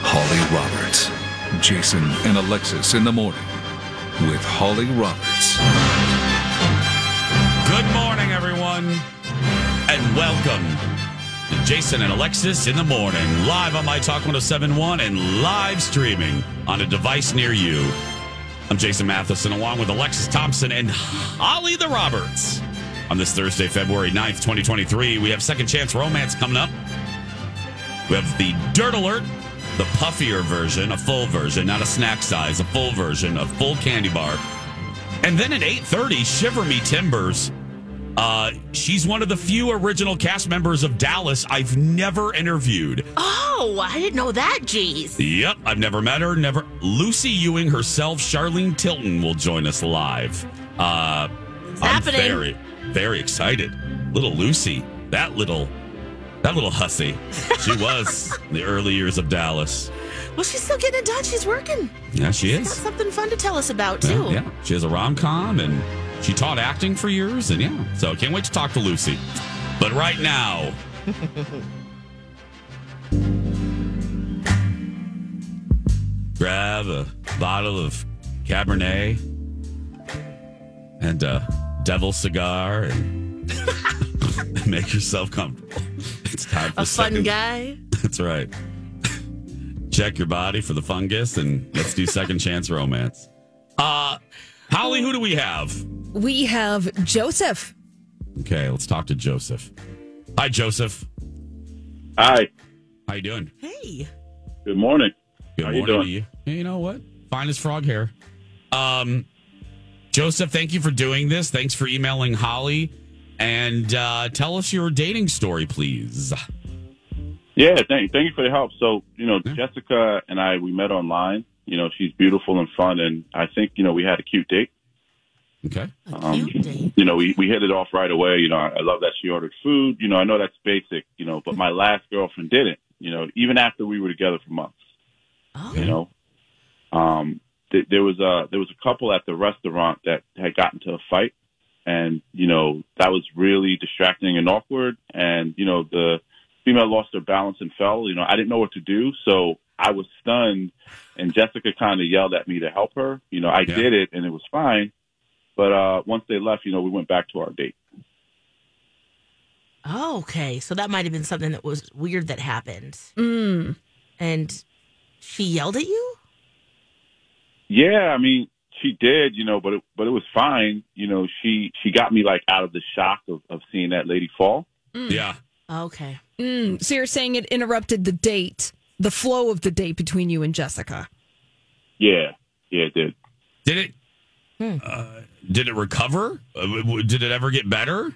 Holly Roberts. Jason and Alexis in the morning with Holly Roberts. Good morning, everyone, and welcome to Jason and Alexis in the morning, live on My Talk 1071 and live streaming on a device near you. I'm Jason Matheson, along with Alexis Thompson and Holly the Roberts. On this Thursday, February 9th, 2023, we have Second Chance Romance coming up. We have the Dirt Alert, the puffier version, a full version, not a snack size, a full version, a full candy bar. And then at 8:30, Shiver Me Timbers. Uh, she's one of the few original cast members of Dallas I've never interviewed. Oh, I didn't know that. Jeez. Yep, I've never met her. Never. Lucy Ewing herself, Charlene Tilton, will join us live. Uh, I'm happening. very, very excited. Little Lucy, that little, that little hussy. She was in the early years of Dallas. Well, she's still getting it done. She's working. Yeah, she is. Got is. something fun to tell us about too. Yeah, yeah. She has a rom com and she taught acting for years. And yeah, so can't wait to talk to Lucy. But right now, grab a bottle of Cabernet and a devil cigar and make yourself comfortable. It's time for A fun second- guy. That's right. Check your body for the fungus and let's do second chance romance. Uh Holly, who do we have? We have Joseph. Okay, let's talk to Joseph. Hi, Joseph. Hi. How you doing? Hey. Good morning. Good How you doing? to you. Hey, you know what? Fine as frog hair. Um, Joseph, thank you for doing this. Thanks for emailing Holly. And uh, tell us your dating story, please. Yeah, thank thank you for the help. So, you know, Yeah. Jessica and I we met online. You know, she's beautiful and fun, and I think you know we had a cute date. Okay. Um. You know, we we hit it off right away. You know, I, I love that she ordered food. You know, I know that's basic. You know, but my last girlfriend didn't. You know, even after we were together for months. Oh. You know, um, th- there was a there was a couple at the restaurant that had gotten to a fight, and you know that was really distracting and awkward. And you know the female lost her balance and fell. You know I didn't know what to do, so I was stunned. And Jessica kind of yelled at me to help her. You know I Yeah. did it, and it was fine. But uh, once they left, you know we went back to our date. Oh, okay. So that might have been something that was weird that happened. Mm. And she yelled at you? Yeah, I mean, she did, you know, but it, but it was fine. You know, she she got me like out of the shock of, of seeing that lady fall. Yeah. Okay. Mm. So you're saying it interrupted the date, the flow of the date between you and Jessica. Yeah, yeah, it did. Did it? Hmm. Uh, did it recover? Uh, w- w- did it ever get better?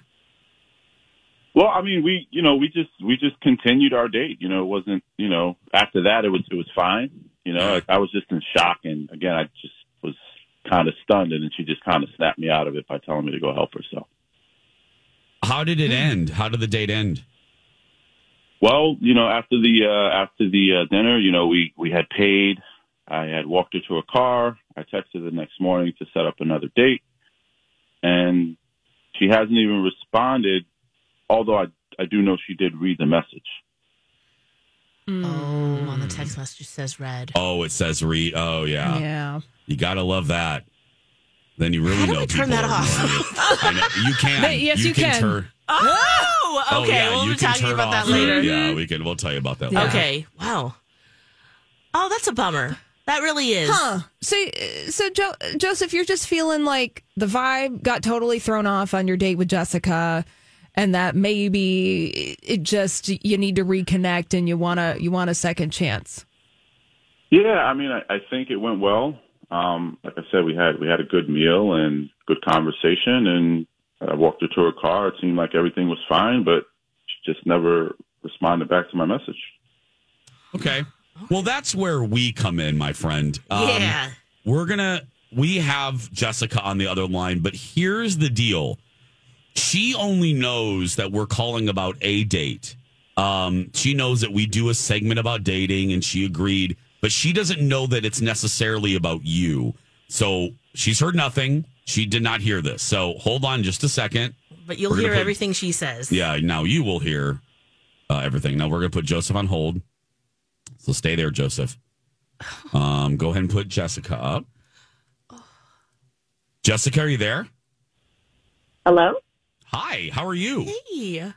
Well, I mean, we you know we just we just continued our date. You know, it wasn't you know after that it was it was fine. You know, I, I was just in shock, and again, I just was kind of stunned, and then she just kind of snapped me out of it by telling me to go help her. So, How did it end? How did the date end? Well, you know, after the uh, after the uh, dinner, you know, we we had paid. I had walked her to her car. I texted her the next morning to set up another date, and she hasn't even responded. Although I I do know she did read the message. Oh, on the mm. text message says red. Oh, it says read. Oh, yeah. Yeah. You got to love that. Then you really How do know I turn that off? you. I know. You can. But yes, you can. turn- Oh, Oh, okay. yeah, we'll be can talking turn about that off- later. Yeah, we can. We'll tell you about that. Yeah. later. Okay. Wow. Oh, that's a bummer. That really is. Huh. So, so jo- Joseph, you're just feeling like the vibe got totally thrown off on your date with Jessica, and that maybe it just you need to reconnect and you want to you want a second chance. Yeah, I mean, I, I think it went well. Um, like I said, we had we had a good meal and good conversation, and I walked her to her car. It seemed like everything was fine, but she just never responded back to my message. Okay. Well, that's where we come in, my friend. Um, yeah. We're going to, we have Jessica on the other line, but here's the deal. She only knows that we're calling about a date. Um, she knows that we do a segment about dating and she agreed, but she doesn't know that it's necessarily about you. So she's heard nothing. She did not hear this. So hold on just a second. But you'll hear put- everything she says. Yeah, now you will hear uh, everything. Now we're going to put Joseph on hold. So stay there, Joseph. Um, go ahead and put Jessica up. Jessica, are you there? Hello? Hi, how are you? Hey.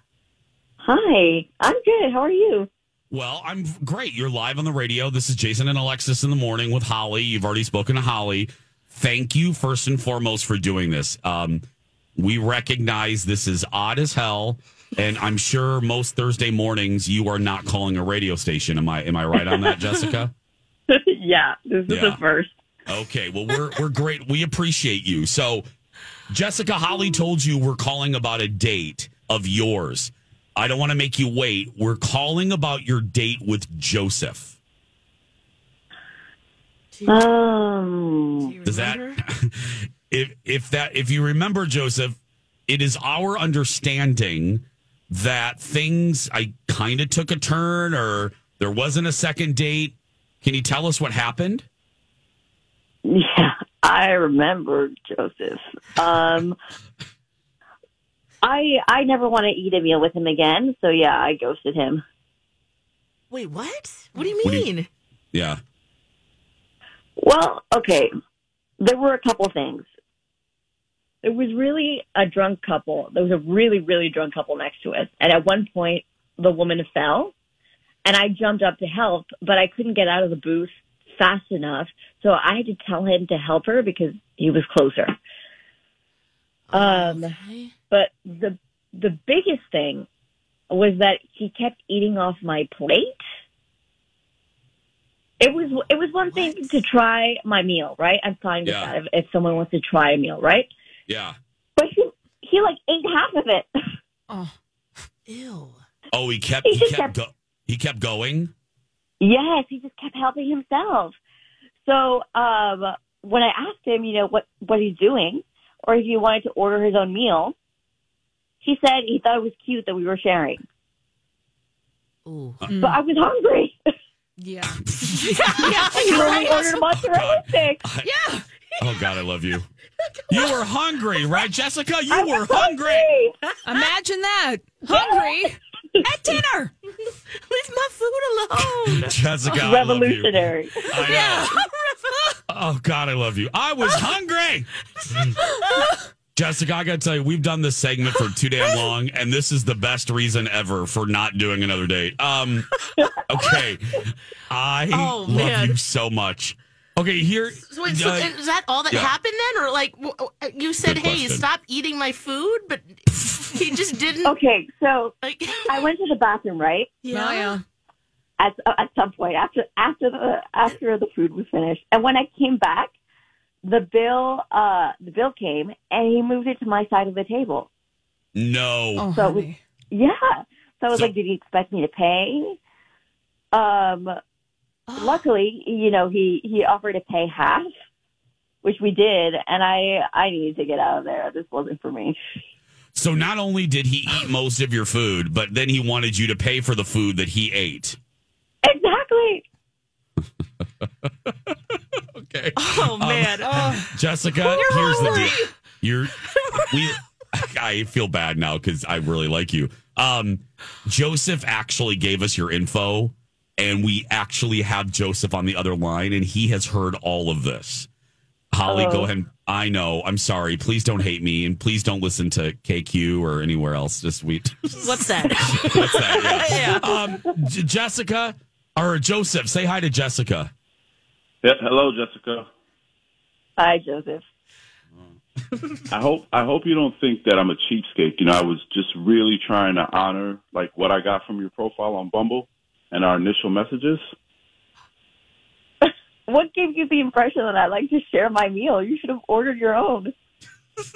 Hi. I'm good. How are you? Well, I'm great. You're live on the radio. This is Jason and Alexis in the morning with Holly. You've already spoken to Holly. Thank you, first and foremost, for doing this. Um, we recognize this is odd as hell, and I'm sure most Thursday mornings you are not calling a radio station. Am I? Am I right on that, Jessica? yeah, this is Yeah. the first. Okay. Well, we're we're great. We appreciate you. So, Jessica, Holly told you we're calling about a date of yours. I don't want to make you wait. We're calling about your date with Joseph. Um, Do Does that if if that if you remember Joseph, it is our understanding that things I kind of took a turn or there wasn't a second date. Can you tell us what happened? yeah, I remember Joseph. Um, I I never want to eat a meal with him again. So yeah, I ghosted him. Wait, what? What do you What do you- mean? Yeah. Well, okay. There were a couple things. It was really a drunk couple. There was a really, really drunk couple next to us. And at one point, the woman fell, and I jumped up to help, but I couldn't get out of the booth fast enough. So I had to tell him to help her because he was closer. Um, Okay. but the the biggest thing was that he kept eating off my plate. It was it was one thing to try my meal, right? I'm fine with Yeah. that if, if someone wants to try a meal, right? Yeah. But he he like ate half of it. Oh, Ew. Oh, he kept He he kept kept- go, he kept going. Yes, he just kept helping himself. So um, when I asked him, you know, what what he's doing, or if he wanted to order his own meal, he said he thought it was cute that we were sharing. Ooh. But I was hungry. yeah. yeah, He you're only right. ordered mozzarella sticks. Yeah. Oh God, I love you. You were hungry, right, Jessica? You I were was hungry. Imagine that. Hungry at dinner. Leave my food alone. Jessica, I love you. Revolutionary. I know. Oh God, I love you. I was hungry. Jessica, I gotta tell you, we've done this segment for too damn long, and this is the best reason ever for not doing another date. Um, okay, I Oh, love man. you so much. Okay, here. So Wait, so uh, is that all that yeah. happened then, or like w- w- you said, Good "Hey, question. stop eating my food," but he just didn't. Okay, so Like, I went to the bathroom, right? Oh, yeah. At at some point after after the after the food was finished, and when I came back, the bill uh the bill came, and he moved it to my side of the table. no. Oh, So it was- Yeah, so I was So- like, did he expect me to pay? Um, luckily, you know, he he offered to pay half, which we did, and I I needed to get out of there. This wasn't for me. So not only did he eat most of your food, but then he wanted you to pay for the food that he ate. Exactly. Okay. Oh man. Jessica, here's the deal. You're we I feel bad now because I really like you. Um, Joseph actually gave us your info, and we actually have Joseph on the other line, and he has heard all of this. Holly, go ahead. and- I know. I'm sorry. Please don't hate me, and please don't listen to KQ or anywhere else Just week. What's that? What's that? Yeah. Um, J- Jessica or Joseph, say hi to Jessica. Yeah, hello, Jessica. Hi, Joseph. I hope I hope you don't think that I'm a cheapskate. You know, I was just really trying to honor like what I got from your profile on Bumble and our initial messages. What gave you the impression that I like to share my meal? You should have ordered your own.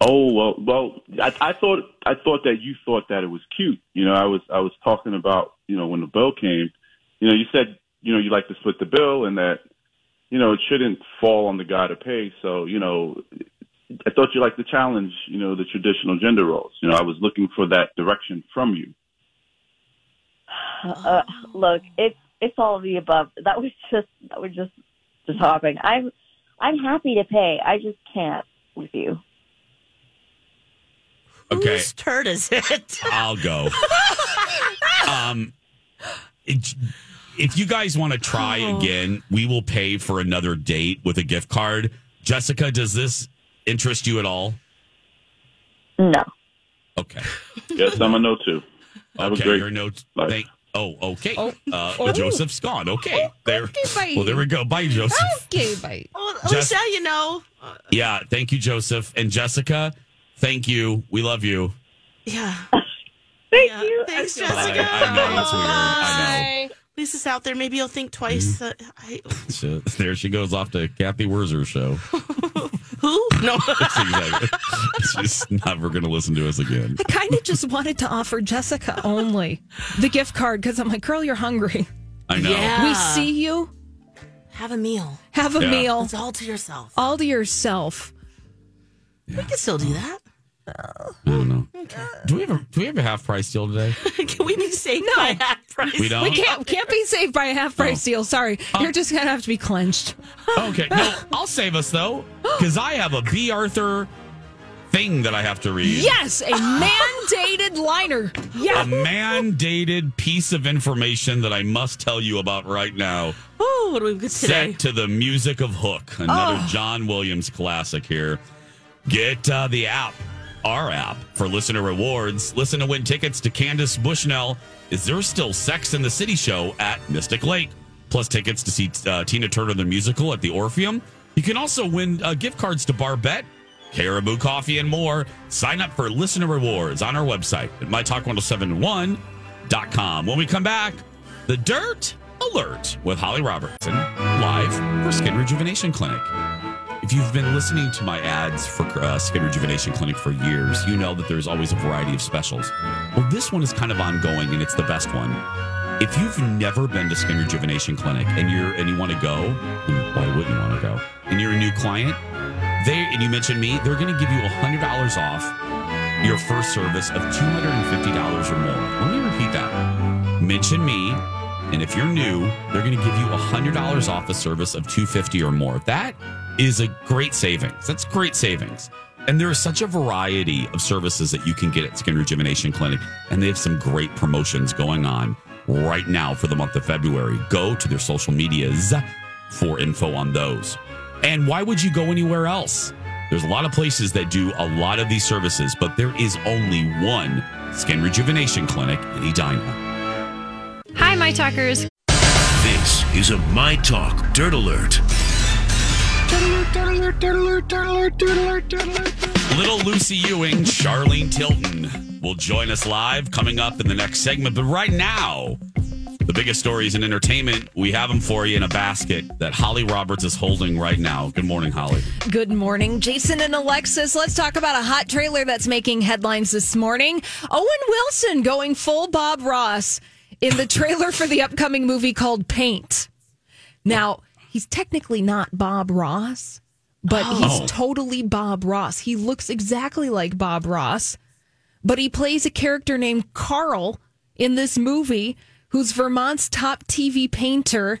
Oh well, well, I, I thought I thought that you thought that it was cute. You know, I was I was talking about you know when the bill came. You know, you said you know you like to split the bill and that you know it shouldn't fall on the guy to pay. So you know, I thought you liked the challenge. You know, the traditional gender roles. You know, I was looking for that direction from you. Uh, look, it's it's all of the above. That was just that was just the topic. I'm I'm happy to pay. I just can't with you. Okay. Whose turd is it? I'll go. um, it- if you guys want to try Oh. again, we will pay for another date with a gift card. Jessica, does this interest you at all? No. Okay. Yes, I'm a no too. That was okay. great. Your no. Bye. Thank, oh, okay. Oh. Uh, Oh. Joseph's gone. Okay. There. Okay, bye. Well, there we go. Bye, Joseph. Okay, bye. Well, at Jess- least you know. Yeah. Thank you, Joseph and Jessica. Thank you. We love you. yeah. Thank Yeah. you. Thanks, I'm Bye. Jessica. I know it's weird. I know. At least it's out there. Maybe you'll think twice. Uh, I, So, there she goes off to Cathy Wurzer's show. who? No. Exactly. She's never going to listen to us again. I kind of just wanted to offer Jessica only the gift card because I'm like, girl, you're hungry. I know. Yeah. We see you. Have a meal. Have a Yeah. meal It's all to yourself. all to yourself. We can still do that. I don't know. Do we have a do we have a half price deal today? can we be saved No. by half price? We don't. We can't can't be saved by a half price deal. Sorry, you're just gonna have to be clenched. Okay, no, I'll save us though, because I have a B. Arthur thing that I have to read. Yes, a mandated liner. A mandated piece of information that I must tell you about right now. Oh, what do we get today? Set to the music of Hook, another John Williams classic here. Get uh, the app, our app, for listener rewards. Listen to win tickets to Candace Bushnell. Is there still sex in the city show at Mystic Lake? Plus tickets to see uh, Tina Turner the musical at the Orpheum. You can also win uh, gift cards to Barbette, Caribou Coffee, and more. Sign up for listener rewards on our website at mytalk1071.com. When we come back, the Dirt Alert with Holly Robertson live for Skin Rejuvenation Clinic. If you've been listening to my ads for uh, Skin Rejuvenation Clinic for years, you know that there's always a variety of specials. Well, this one is kind of ongoing, and it's the best one. If you've never been to Skin Rejuvenation Clinic and you're and you want to go, why wouldn't you want to go? And you're a new client, they and you mentioned me, they're going to give you hundred dollars off your first service of two hundred and fifty dollars or more. Let me repeat that. Mention me, and if you're new, they're going to give you hundred dollars off a service of two fifty or more. That is a great savings. That's great savings. And there is such a variety of services that you can get at Skin Rejuvenation Clinic, and they have some great promotions going on right now for the month of February. Go to their social medias for info on those. And why would you go anywhere else? There's a lot of places that do a lot of these services, but there is only one Skin Rejuvenation Clinic in Edina. Hi, my talkers. This is a My Talk Dirt Alert. Little Lucy Ewing, Charlene Tilton will join us live coming up in the next segment. But right now, the biggest stories in entertainment, we have them for you in a basket that Holly Roberts is holding right now. Good morning, Holly. Good morning, Jason and Alexis. Let's talk about a hot trailer that's making headlines this morning. Owen Wilson going full Bob Ross in the trailer for the upcoming movie called Paint. Now, he's technically not Bob Ross, but Oh. he's oh. totally Bob Ross. He looks exactly like Bob Ross. but he plays a character named Carl in this movie who's Vermont's top TV painter.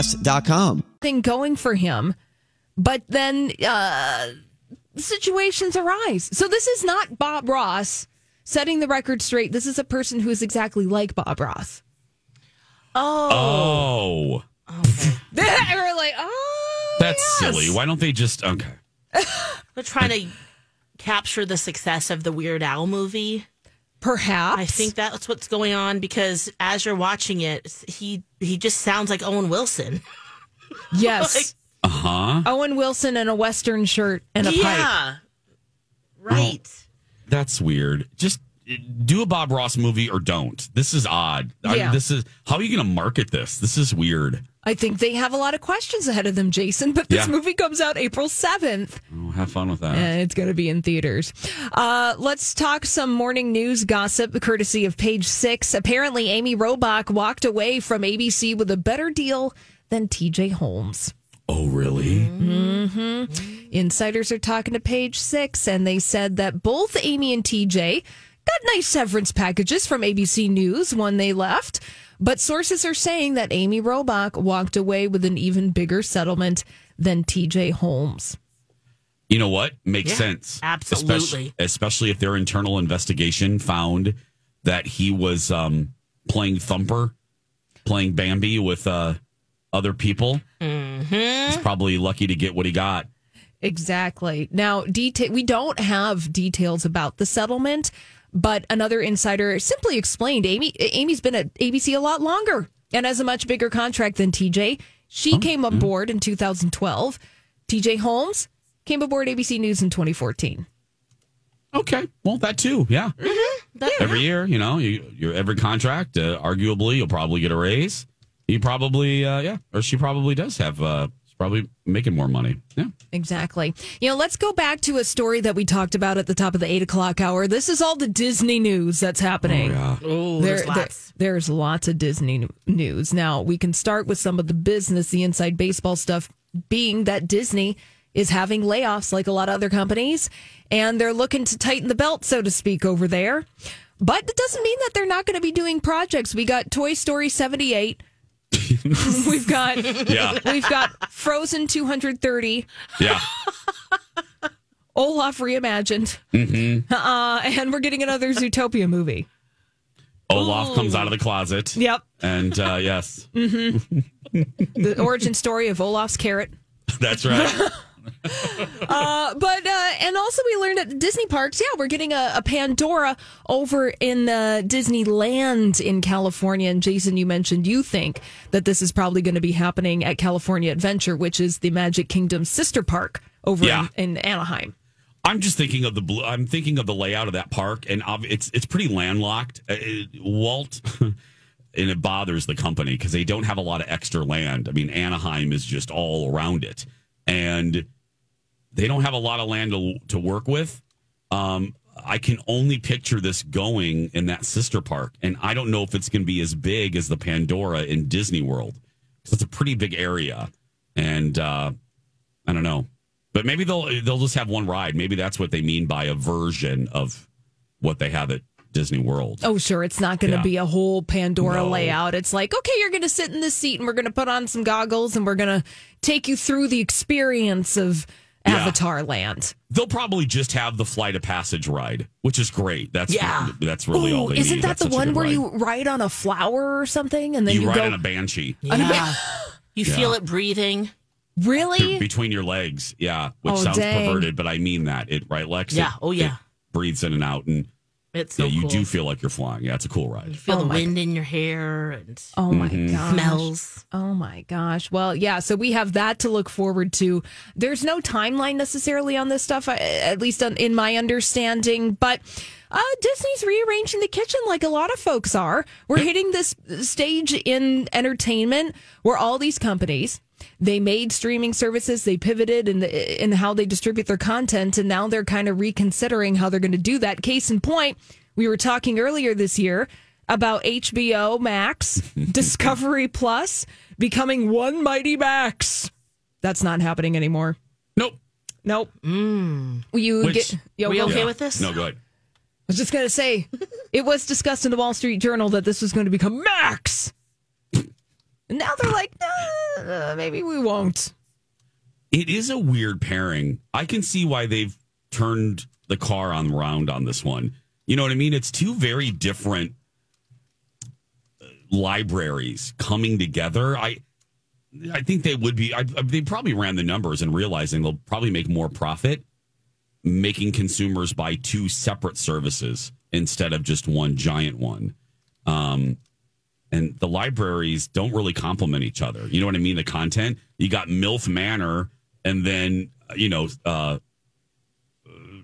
UAPpodcast.com. thing going for him, but then uh, situations arise. So this is not Bob Ross setting the record straight. This is a person who is exactly like Bob Ross. Oh, oh, We're like, oh, that's yes. silly. Why don't they just okay? They're trying to capture the success of the Weird Al movie. Perhaps I think that's what's going on because as you're watching it, he he just sounds like Owen Wilson. yes. Uh huh. Owen Wilson in a western shirt and a pipe. yeah, right. That's weird. Just do a Bob Ross movie or don't. This is odd. I- this is how are you going to market this? This is weird. I think they have a lot of questions ahead of them, Jason. But this Yeah. movie comes out April seventh. Oh, have fun with that. And it's going to be in theaters. Uh, let's talk some morning news gossip, courtesy of Page Six. Apparently, Amy Robach walked away from ABC with a better deal than TJ Holmes. oh, really? hmm Insiders are talking to Page Six, and they said that both Amy and TJ got nice severance packages from ABC News when they left. But sources are saying that Amy Robach walked away with an even bigger settlement than TJ Holmes. You know what? Makes Yeah, sense. absolutely. Especially, especially if their internal investigation found that he was um, playing Thumper, playing Bambi with uh, other people. He's probably lucky to get what he got. Exactly. Now, detail we don't have details about the settlement, but another insider simply explained Amy Amy's been at ABC a lot longer and has a much bigger contract than TJ. She came aboard in 2012. TJ Holmes came aboard ABC News in 2014. Okay. Well, that too. Yeah. Every year, you know, you, your every contract, uh, arguably, you'll probably get a raise. He probably, uh, yeah, or she probably does have, uh, she's probably making more money. Yeah. Exactly. You know, let's go back to a story that we talked about at the top of the eight o'clock hour. This is all the Disney news that's happening. Oh, yeah. Oh, There- there's there- lots. there's lots of Disney news. Now, we can start with some of the business, the inside baseball stuff, being that Disney is having layoffs like a lot of other companies, and they're looking to tighten the belt, so to speak, over there. But it doesn't mean that they're not going to be doing projects. We got Toy Story 78. We've got Yeah. we've got Frozen 230. Yeah. Olaf reimagined. Mm-hmm. Uh, and we're getting another Zootopia movie. Olaf comes out of the closet. Yep. And uh, yes, The origin story of Olaf's carrot. that's right. Uh, but uh, and also we learned at the Disney parks, yeah, we're getting a, a Pandora over in uh, Disneyland in California. And Jason, you mentioned you think that this is probably going to be happening at California Adventure, which is the Magic Kingdom sister park over Yeah. in, in Anaheim. I'm just thinking of the blue. I'm thinking of the layout of that park, and it's it's pretty landlocked. Uh, it- Walt, and it bothers the company because they don't have a lot of extra land. I mean, Anaheim is just all around it, and they don't have a lot of land to, to work with. Um, I can only picture this going in that sister park, and I don't know if it's going to be as big as the Pandora in Disney World. 'Cause it's a pretty big area, and uh, I don't know. But maybe they'll they'll just have one ride. Maybe that's what they mean by a version of what they have at Disney World. Oh, sure. It's not going to Yeah. be a whole Pandora No. layout. It's like, okay, you're going to sit in this seat and we're going to put on some goggles and we're going to take you through the experience of Yeah. Avatar Land. They'll probably just have the flight of passage ride, which is great. That's Yeah. that's really all they isn't need. that That's the one where ride. you ride on a flower or something and then you you, ride go on a banshee Yeah. You Yeah. feel it breathing. really? between your legs? Yeah, which Oh, sounds dang. perverted, but I mean that. It right, Lex? Yeah. Oh, it- Oh, yeah. it breathes in and out, and It's so yeah, you cool. do feel like you're flying. Yeah, it's a cool ride. You feel Oh the my wind in your hair and Oh my Mm-hmm. gosh. smells. Oh my gosh. Well, yeah, so we have that to look forward to. There's no timeline necessarily on this stuff, at least in my understanding, but Uh, Disney's rearranging the kitchen like a lot of folks are. We're hitting this stage in entertainment where all these companies they made streaming services, they pivoted in the in how they distribute their content, and now they're kind of reconsidering how they're going to do that. Case in point, we were talking earlier this year about HBO Max, Discovery Plus becoming one mighty Max. That's not happening anymore. Nope. Nope. Mm. You Which- get yo, Were you go- okay with this? No, go ahead. I was just going to say, it was discussed in the Wall Street Journal that this was going to become Max. Now they're like, "Uh, maybe we won't. It is a weird pairing. I can see why they've turned the car on round on this one. You know what I mean? It's two very different uh, libraries coming together. I I think they would be I- they probably ran the numbers and realizing they'll probably make more profit making consumers buy two separate services instead of just one giant one. Um and the libraries don't really complement each other. You know what I mean? The content you got MILF Manor, and then you know, uh,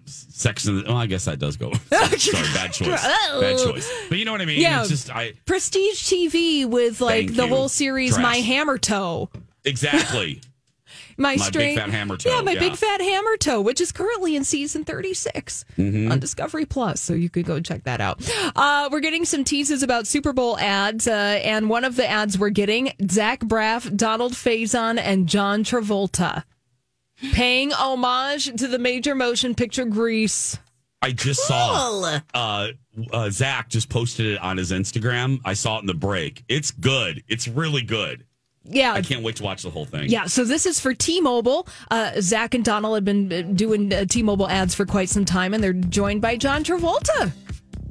Sex and the, oh, I guess that does go. Sorry, bad choice. Bad choice. But you know what I mean? Yeah. It's just I Prestige TV with like the you. whole series Trash. My Hammer Toe. exactly. My, My Big straight, Fat Hammer Toe, Yeah, my yeah. big fat hammer toe, which is currently in season 36 Mm-hmm. on Discovery Plus. So you could go check that out. Uh, we're getting some teases about Super Bowl ads. Uh, and one of the ads we're getting Zach Braff, Donald Faison, and John Travolta paying homage to the major motion picture Grease. I just saw uh, uh, Zach just posted it on his Instagram. I saw it in the break. It's good. It's really good. Yeah. I can't wait to watch the whole thing. Yeah, so this is for T-Mobile. Uh, Zach and Donald have been uh, doing uh, T-Mobile ads for quite some time, and they're joined by John Travolta.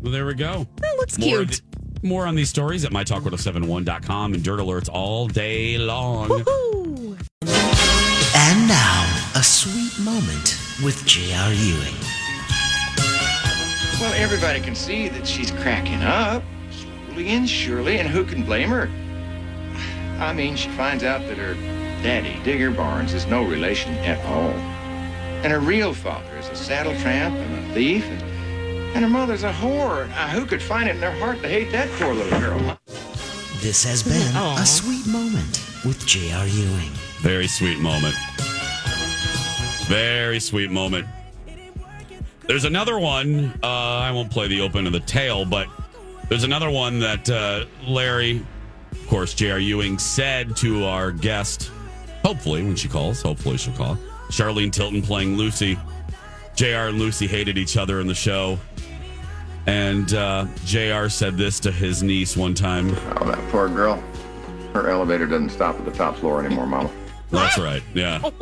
Well, there we go. That looks More, cute. the- more on these stories at mytalk1071.com and dirt alerts all day long. Woohoo! And now, a sweet moment with J.R. Ewing. Well, everybody can see that she's cracking up, slowly and surely, and who can blame her? I mean, she finds out that her daddy, Digger Barnes, is no relation at all. And her real father is a saddle tramp and a thief, and, and her mother's a whore. Now, who could find it in their heart to hate that poor little girl? This has been Aw. a sweet moment with J.R. Ewing. Very sweet moment. Very sweet moment. There's another one. Uh, I won't play the open of the tail, but there's another one that uh, Larry, of course, J.R. Ewing said to our guest, hopefully, when she calls, hopefully she'll call, Charlene Tilton playing Lucy. JR and Lucy hated each other in the show. And uh, JR said this to his niece one time. Oh, that poor girl. Her elevator doesn't stop at the top floor anymore, Mama. That's right. Yeah.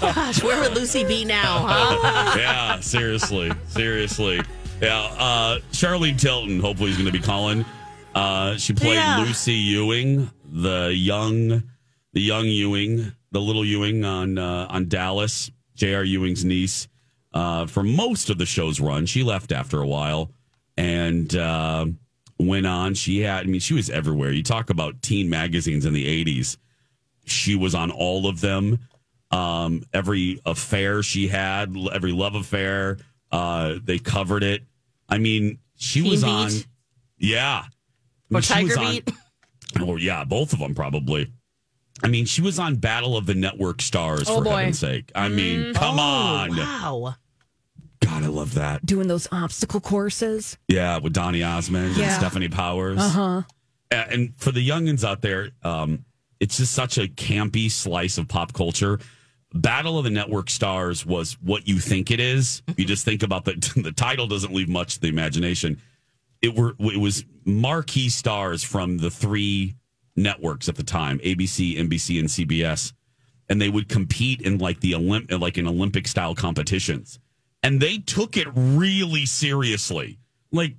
Gosh, where would Lucy be now, huh? yeah, seriously, seriously. Yeah, uh, Charlene Tilton. Hopefully, he's going to be calling. Uh, she played Yeah. Lucy Ewing, the young, the young Ewing, the little Ewing on uh, on Dallas. J.R. Ewing's niece. Uh, for most of the show's run, she left after a while and uh, went on. She had, I mean, she was everywhere. You talk about teen magazines in the '80s. She was on all of them. Um, every affair she had, every love affair, uh, they covered it. I mean, she Teen was Beat? on, yeah, Or she was Tiger on- Beat? or yeah, both of them probably. I mean, she was on Battle of the Network Stars Oh, for boy. heaven's sake. I mean, come Oh, on, Wow. God, I love that. Doing those obstacle courses. Yeah, with Donny Osmond and Stefanie Powers. Uh huh. Uh, and for the youngins out there, um, it's just such a campy slice of pop culture. Battle of the Network Stars was what you think it is. You just think about the the title doesn't leave much to the imagination. It were it was marquee stars from the three networks at the time: ABC, NBC, and CBS, and they would compete in like the Olymp like in Olympic style competitions, and they took it really seriously. Like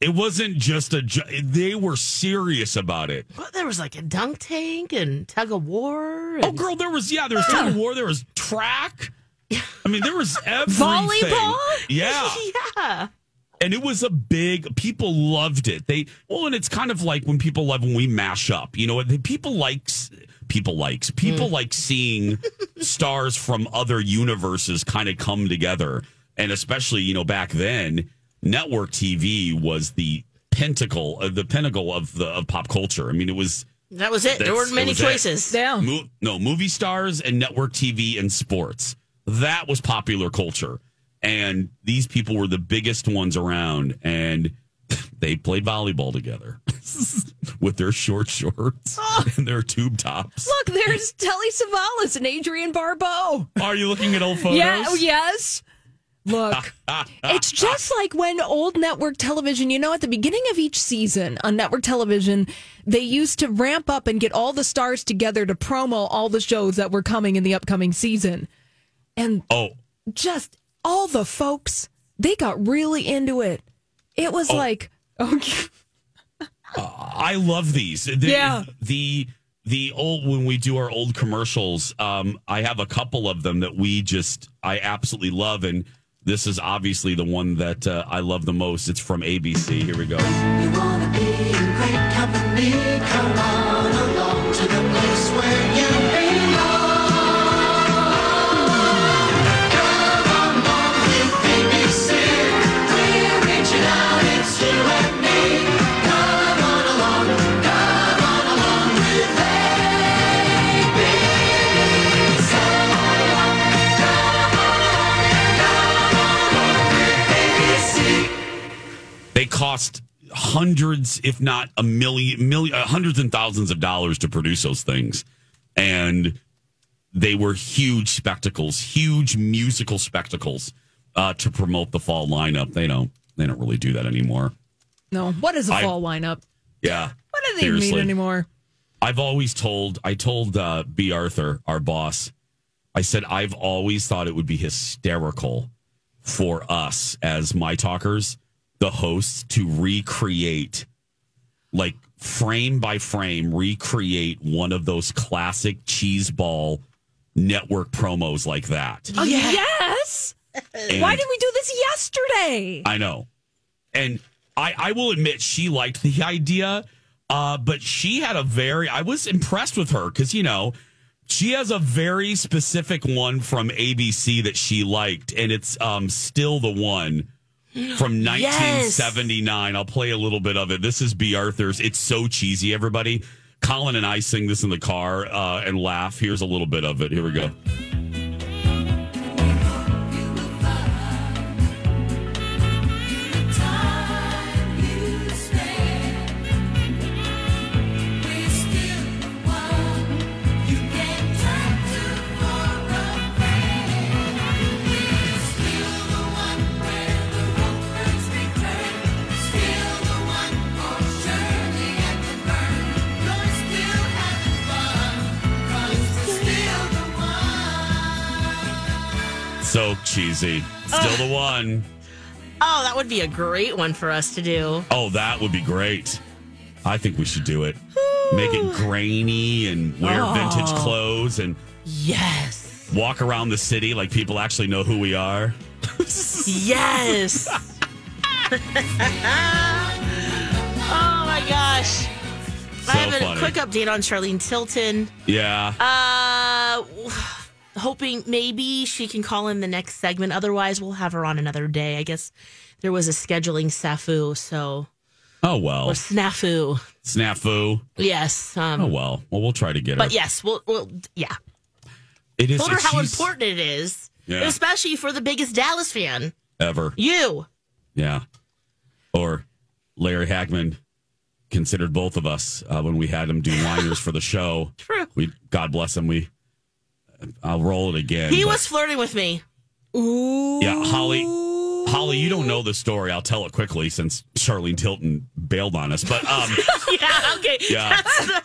it wasn't just a. jo- They were serious about it. But there was like a dunk tank and tug of war. And, Oh, girl, there was yeah, there was tug of war, there was track. I mean, there was everything. Volleyball? Yeah, yeah. And it was a big. People loved it. They well, and it's kind of like when people love when we mash up. You know, people likes people likes people like seeing stars from other universes kind of come together. and especially you know back then, network TV was the pinnacle, uh, the pinnacle of the of pop culture. I mean, it was That was it. There weren't many it was it. choices. Yeah. Mo- no, movie stars and network TV and sports. That was popular culture. And these people were the biggest ones around. And they played volleyball together with their short shorts ah. and their tube tops. Look, there's Telly Savalas and Adrienne Barbeau. Are you looking at old photos? Yeah, oh, yes. Look, it's just like when old network television, you know, at the beginning of each season on network television, they used to ramp up and get all the stars together to promo all the shows that were coming in the upcoming season. And Oh, just all the folks, they got really into it. It was Oh. like, okay. I love these. The, Yeah. The the old when we do our old commercials, um, I have a couple of them that we just I absolutely love, and this is obviously the one that uh, I love the most. It's from ABC. Here we go. Hundreds, if not a million, million, uh, and thousands of dollars to produce those things, and they were huge spectacles, huge musical spectacles uh, to promote the fall lineup. They don't, they don't really do that anymore. No, What is a fall lineup? Yeah, What do they mean anymore? I've always told, I told uh, B. Arthur, our boss, I said, I've always thought it would be hysterical for us as my talkers, the hosts, to recreate, like frame by frame, recreate one of those classic cheese ball network promos like that. Oh, yes. And- Why did we do this yesterday? I know. And I, I will admit she liked the idea, uh, but she had a very, I was impressed with her because, you know, she has a very specific one from ABC that she liked, and it's um, still the one from 1979. I'll play a little bit of it. This is B. Arthur's. It's so cheesy, everybody. Colin and I sing this in the car uh, and laugh. Here's a little bit of it. Here we go. Cheesy. Still the one. Oh, that would be a great one for us to do. Oh, that would be great. I think we should do it. Make it grainy and wear Oh. vintage clothes and Yes. walk around the city like people actually know who we are. Yes. oh my gosh. So I have a funny. quick update on Charlene Tilton. Yeah. Uh, hoping maybe she can call in the next segment. Otherwise, we'll have her on another day. I guess there was a scheduling snafu, so Oh well. or snafu. Snafu. Yes. Um, Oh well. Well, we'll try to get her. But yes, we'll, we'll yeah. it is Told her how important it is, Yeah. especially for the biggest Dallas fan, ever. you. Yeah. Or Larry Hagman considered both of us uh, when we had him do liners for the show. True. We God bless him. We I'll roll it again. He but- was flirting with me. Ooh. Yeah, Holly. Holly, you don't know the story. I'll tell it quickly since Charlene Tilton bailed on us. But um, yeah. Okay. Yeah. That's the,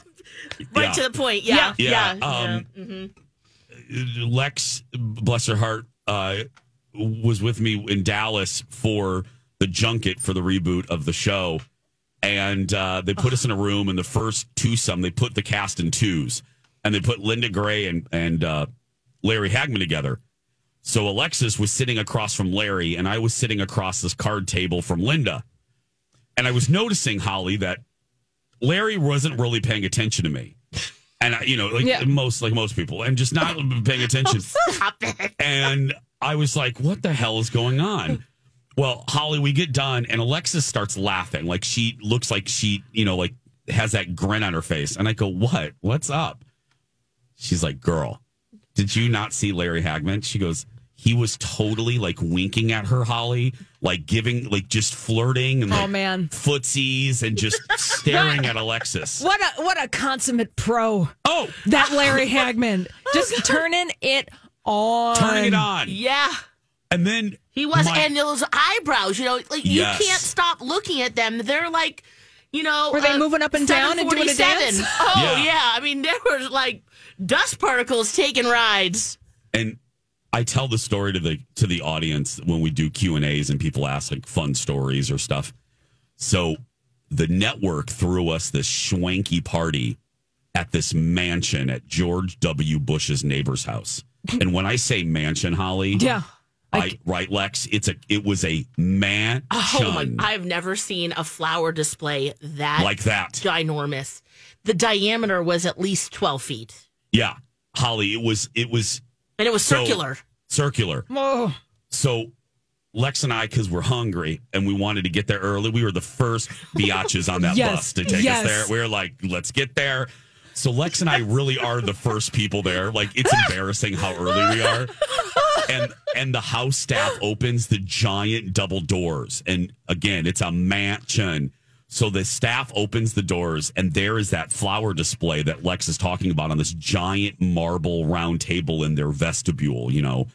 right Yeah. to the point. Yeah. Yeah, Yeah. um, mhm. Lex, bless her heart, uh, was with me in Dallas for the junket for the reboot of the show. And uh, they put us in a room, and the first twosome, they put the cast in twos. And they put Linda Gray and, and uh, Larry Hagman together. So Alexis was sitting across from Larry, and I was sitting across this card table from Linda. And I was noticing, Holly, that Larry wasn't really paying attention to me. And I, you know, like Yeah. most like most people, and just not paying attention. Stop it. And I was like, what the hell is going on? Well, Holly, we get done and Alexis starts laughing. Like she looks like she, you know, like has that grin on her face. And I go, what? What's up? She's like, girl, did you not see Larry Hagman? She goes, he was totally like winking at her, Holly, like giving, like just flirting and Oh, like man. footsies and just staring at Alexis. What a what a consummate pro. Oh, that Larry Hagman just turning it on, Turning it on. Yeah. And then He was, my- and those eyebrows, you know, like Yes. you can't stop looking at them. They're like, you know, Were they uh, moving up and down and doing a dance? Oh Yeah. yeah. I mean, there was like dust particles taking rides. and I tell the story to the to the audience when we do Q and A's and people ask like fun stories or stuff. So the network threw us this swanky party at this mansion at George W. Bush's neighbor's house. And when I say mansion, Holly, Yeah. I, right, Lex, it's a it was a mansion Oh my! I've never seen a flower display that like that. ginormous. The diameter was at least twelve feet, Yeah, Holly, it was it was and it was So- circular. circular. Oh, So Lex and I, because we're hungry and we wanted to get there early, we were the first biatches on that Yes, bus to take yes. us there. We were like, let's get there. So Lex and I really are the first people there. Like it's embarrassing how early we are. And and the house staff opens the giant double doors. And again, it's a mansion. So the staff opens the doors and there is that flower display that Lex is talking about on this giant marble round table in their vestibule, you know.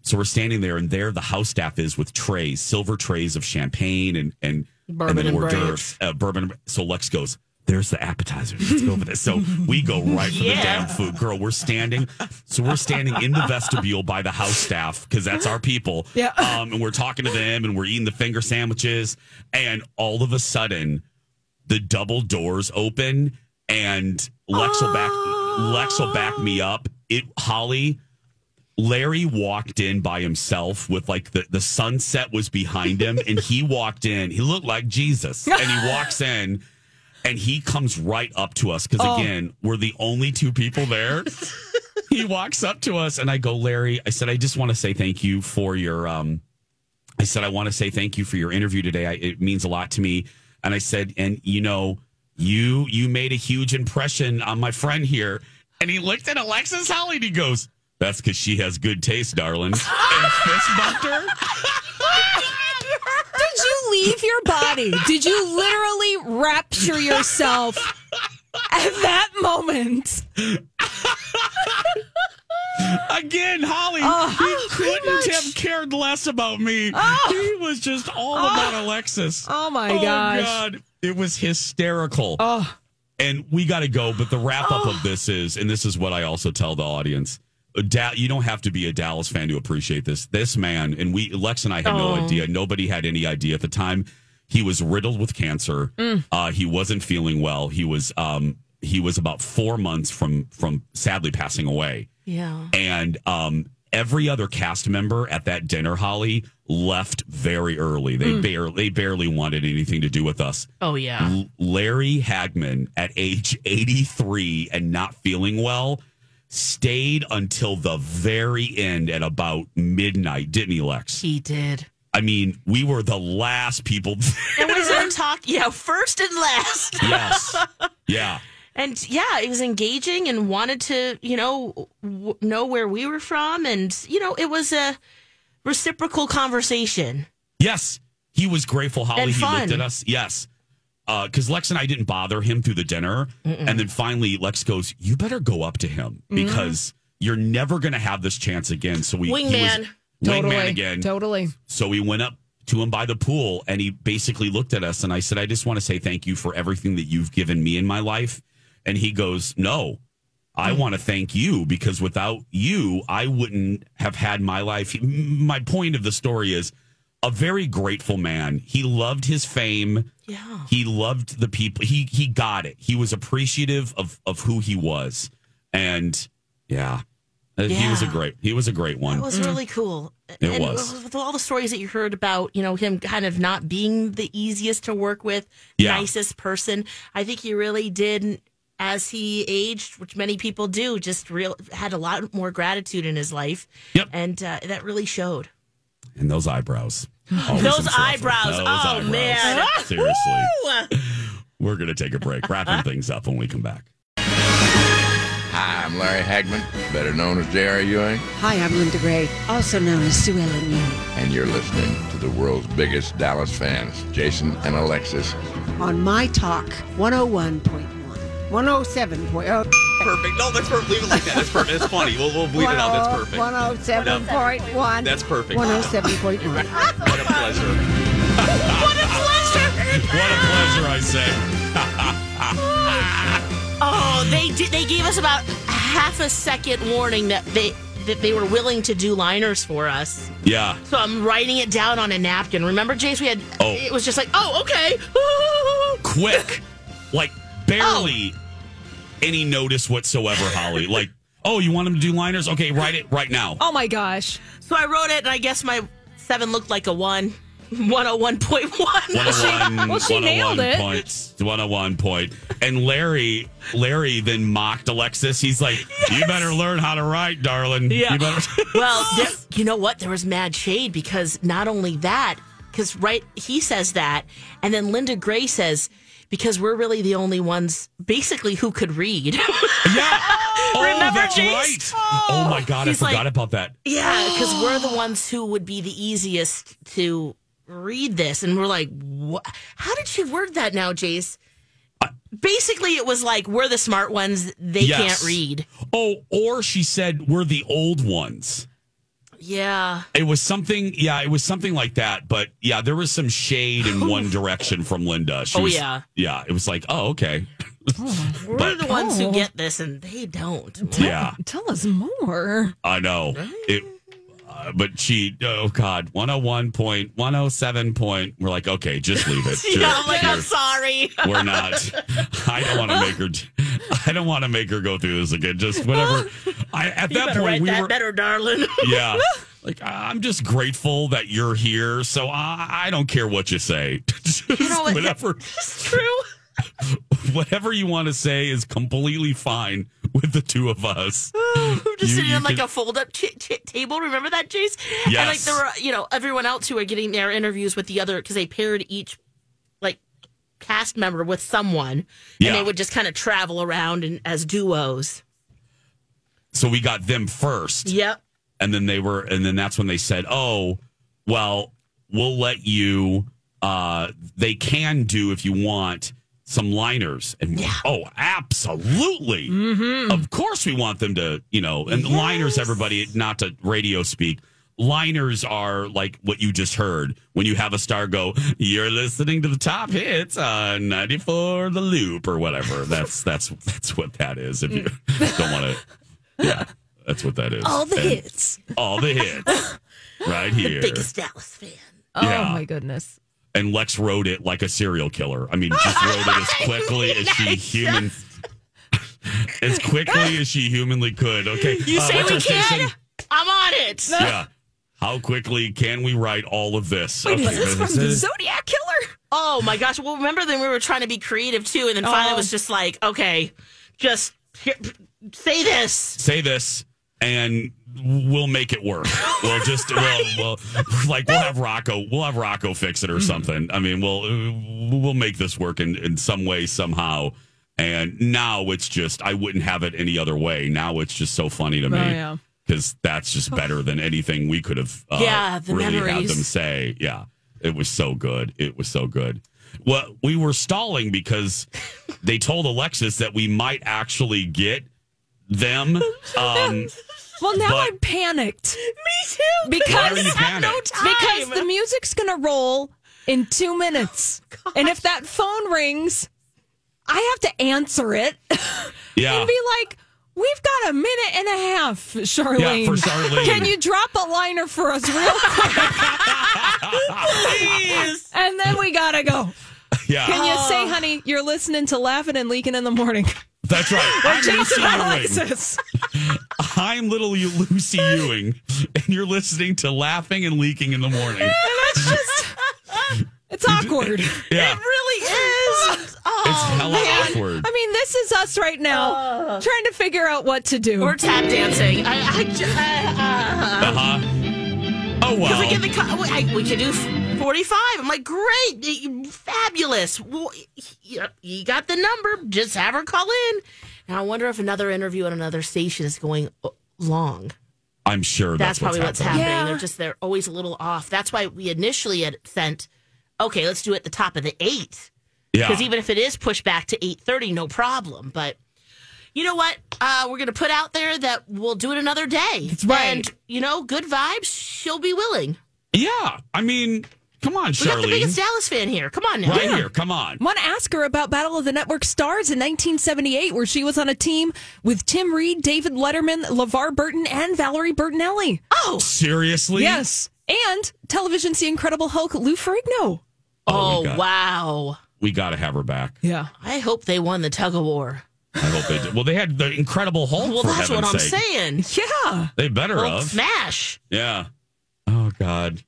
So we're standing there, and there the house staff is with trays, silver trays of champagne and and Bourbon and then and hors d'oeuvres, uh, bourbon. So Lex goes, "There's the appetizers. Let's go for this." So we go right for the damn food, girl. We're standing, so we're standing in the vestibule by the house staff because that's our people. Yeah. Um, and we're talking to them, and we're eating the finger sandwiches, and all of a sudden, the double doors open, and Lex will back Lex will back me up. It Holly. Larry walked in by himself with like the, the sunset was behind him and he walked in. He looked like Jesus. And he walks in and he comes right up to us because Oh. again, we're the only two people there. he walks up to us and I go, Larry, I said, I just want to say thank you for your um I said, I want to say thank you for your interview today. I, it means a lot to me. And I said, and you know, you you made a huge impression on my friend here. And he looked at Alexis Holly and he goes, That's because she has good taste, darling. and fist bumped her. Leave your body? Did you literally rapture yourself at that moment? Again, Holly, Oh, he couldn't have cared less about me. Oh. He was just all oh. about Alexis. Oh my oh, gosh. God. It was hysterical. Oh, And we got to go. But the wrap up of this is, and this is what I also tell the audience. Da- you don't have to be a Dallas fan to appreciate this. This man, and we, Lex and I had no Oh. idea. Nobody had any idea at the time. He was riddled with cancer. Uh, he wasn't feeling well. He was, um, he was about four months from from sadly passing away. Yeah. And um, every other cast member at that dinner, Holly, left very early. They barely they barely wanted anything to do with us. Oh yeah. L- Larry Hagman, at age 83 and not feeling well, stayed until the very end at about midnight, didn't he, Lex? He did. I mean, we were the last people. There. And we started talking. Yeah, first and last. yes. Yeah. And yeah, it was engaging and wanted to, you know, w- know where we were from, and you know, it was a reciprocal conversation. Yes, he was grateful. Holly, he looked at us. Yes, Uh, because Lex and I didn't bother him through the dinner, and then finally Lex goes, "You better go up to him mm-hmm. because you're never going to have this chance again." So we Wingman. totally. wingman again. Totally. So we went up to him by the pool, and he basically looked at us, and I said, "I just want to say thank you for everything that you've given me in my life." And he goes, "No." I mm. want to thank you because without you, I wouldn't have had my life. My point of the story is a very grateful man. He loved his fame. Yeah. He loved the people. He he got it. He was appreciative of of who he was, and yeah, Uh, he was a great. He was a great one. It was really cool. It and was. With all the stories that you heard about, you know, him kind of not being the easiest to work with, Yeah. nicest person, I think he really did as he aged, which many people do, just real had a lot more gratitude in his life. Yep. And uh, that really showed. And those eyebrows. Always Those eyebrows. Those oh, eyebrows. man. Seriously. We're going to take a break, wrapping things up when we come back. Hi, I'm Larry Hagman, better known as J.R. Ewing, Hi, I'm Linda Gray, also known as Sue Ellen Ewing. and you're listening to the world's biggest Dallas fans, Jason and Alexis. On My Talk oh 101.1, 107.0. Perfect. No, that's perfect. Leave it like that. That's perfect. That's funny. We'll, we'll bleep it out. That's perfect. 107.1. That's perfect. 107.1. What a pleasure. What a pleasure. What a pleasure, I say. Oh, they did. They gave us about half a second warning that they that they were willing to do liners for us. Yeah. So I'm writing it down on a napkin. Remember, Jace? We had. Oh. It was just like, oh, okay. Quick. Like, barely oh. any notice whatsoever, Holly. Like, oh, you want him to do liners? Okay, write it right now. Oh my gosh. So I wrote it, and I guess my seven looked like a one. 101.1. 101, Well, she nailed 101 it. Points, 101 point. And Larry, Larry then mocked Alexis. He's like, "You better learn how to write, darling. Yeah. You better." well, there, you know what? There was mad shade because not only that, because right, he says that, and then Linda Gray says, because we're really the only ones, basically, who could read. yeah. Oh, Remember, that's Jace? right. Oh, oh my God, I forgot like- about that. Yeah, because we're the ones who would be the easiest to read this, and we're like, what? How did she word that now, Jace? Basically, it was like we're the smart ones; they Yes. can't read. Oh, or she said we're the old ones. Yeah, It was something, yeah, it was something like that. But yeah, there was some shade in one direction from Linda. She Oh, was- yeah. yeah. It was like, oh, okay, we're But- the ones Oh. who get this, and they don't. yeah. Tell us more. I know it, uh, but she. Oh God, 101 point, 107 point. We're like, okay, just leave it. Yeah, I'm like, I'm sorry. We're not. I don't want to make her. I don't want to make her go through this again. Just whatever. I at You that point we that were. better, darling. Yeah. Like I'm just grateful that you're here, so I, I don't care what you say. Just You know what? whatever, It's true. whatever you want to say is completely fine with the two of us. I'm just You- sitting you on like can- a fold up ch- ch- table. Remember that, Jace? And like Yes. there were, you know, everyone else who were getting their interviews with the other because they paired each like cast member with someone, Yeah. and they would just kind of travel around and as duos. So we got them first. Yep. and then they were and then that's when they said oh well we'll let you uh they can do if you want some liners and we're, oh absolutely mm-hmm. of course we want them to you know and liners everybody not to radio speak liners are like what you just heard when you have a star go you're listening to the top hits on 94 the loop or whatever that's that's that's what that is if you mm. don't want to yeah that's what that is All the And- hits. all the hits right here. the Biggest Dallas fan. Oh Yeah. my goodness. And Lex wrote it like a serial killer. I mean, just wrote it as quickly as she human, as quickly as she humanly could. Okay, You uh, say we can? station? I'm on it. Yeah. How quickly can we write all of this? Wait, Okay, is this from the is- Zodiac Killer? Oh my gosh! Well, remember then we were trying to be creative too, and then finally Oh. it was just like, okay, just here, say this. say this and we'll make it work. We'll just we'll, we'll like we'll have Rocco we'll have Rocco fix it or Mm-hmm. something. I mean, we'll we'll make this work in in some way somehow. And now it's just I wouldn't have it any other way. Now it's just so funny to me. Oh, yeah. Because that's just better than anything we could have uh, Yeah, the really had them say. Yeah, it was so good. It was so good. Well, we were stalling because they told Alexis that we might actually get them. Um, Well, now But- I'm panicked. Me too. Because Why are you have no time. because the music's gonna roll in two minutes, oh, and if that phone rings, I have to answer it yeah. and be like. We've got a minute and a half, Charlene. Yeah, for Charlene. Can you drop a liner for us real quick? Please. and then we gotta go. yeah. Can you say, honey, you're listening to Laughing and Leaking in the Morning? That's right. I'm Lucy Jason Ewing. I'm little Lucy Ewing, and you're listening to Laughing and Leaking in the Morning. That's just, it's awkward. Yeah. It really is. Oh, It's hella awkward. I mean, this is us right now trying to figure out what to do. We're tap dancing. I, I, j- uh, Uh huh. Oh Because well. we get the co- I, we can do forty five. I'm like, great, fabulous. Well, you got the number. Just have her call in. And I wonder if another interview at another station is going uh, long. I'm sure That's, that's, probably what's happening. Yeah. They're just they're always a little off. That's why we initially had sent. Okay, let's do it at the top of the eight. Yeah. Because even if it is pushed back to eight thirty, no problem. But you know what? Uh, we're going to put out there that we'll do it another day. That's right. And you know, good vibes. She'll be willing. Yeah. I mean, come on, We got the biggest Dallas fan here. Come on now. Right here. Come on. Want to ask her about Battle of the Network Stars in 1978, where she was on a team with Tim Reid, David Letterman, LeVar Burton, and Valerie Bertinelli. Oh, Seriously? Yes. And television's The Incredible Hulk, Lou Ferrigno. oh, oh we got- wow. We got to have her back. Yeah. I hope they won the tug of war. I hope they did. Well, they had the Incredible Hulk. Well, for that's what heaven's I'm sake. saying. Yeah. They better Well, have. smash. Yeah. Oh God.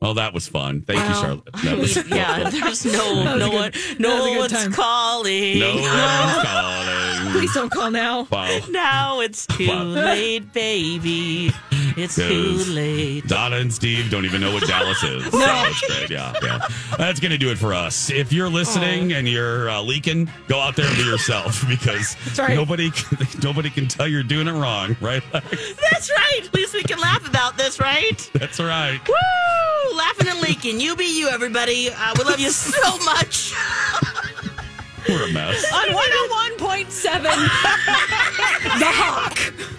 Well, that was fun. Thank you, Well, Charlotte. I That mean, was yeah, there's no, no good- one, no was a good one's time. calling. no one's calling. Please don't call now. Wow. Now it's too Wow. late, baby. It's too late. Donna and Steve don't even know what Dallas is. So that's great. Yeah, yeah. That's going to do it for us. If you're listening and you're uh, leaking, go out there and be yourself because right. nobody nobody can tell you're doing it wrong, right? That's right. At least we can laugh about this, right? That's right. Woo! Laughing and leaking. You be you, everybody. Uh, we love you so much. We're a mess. On 101.7, The Hawk.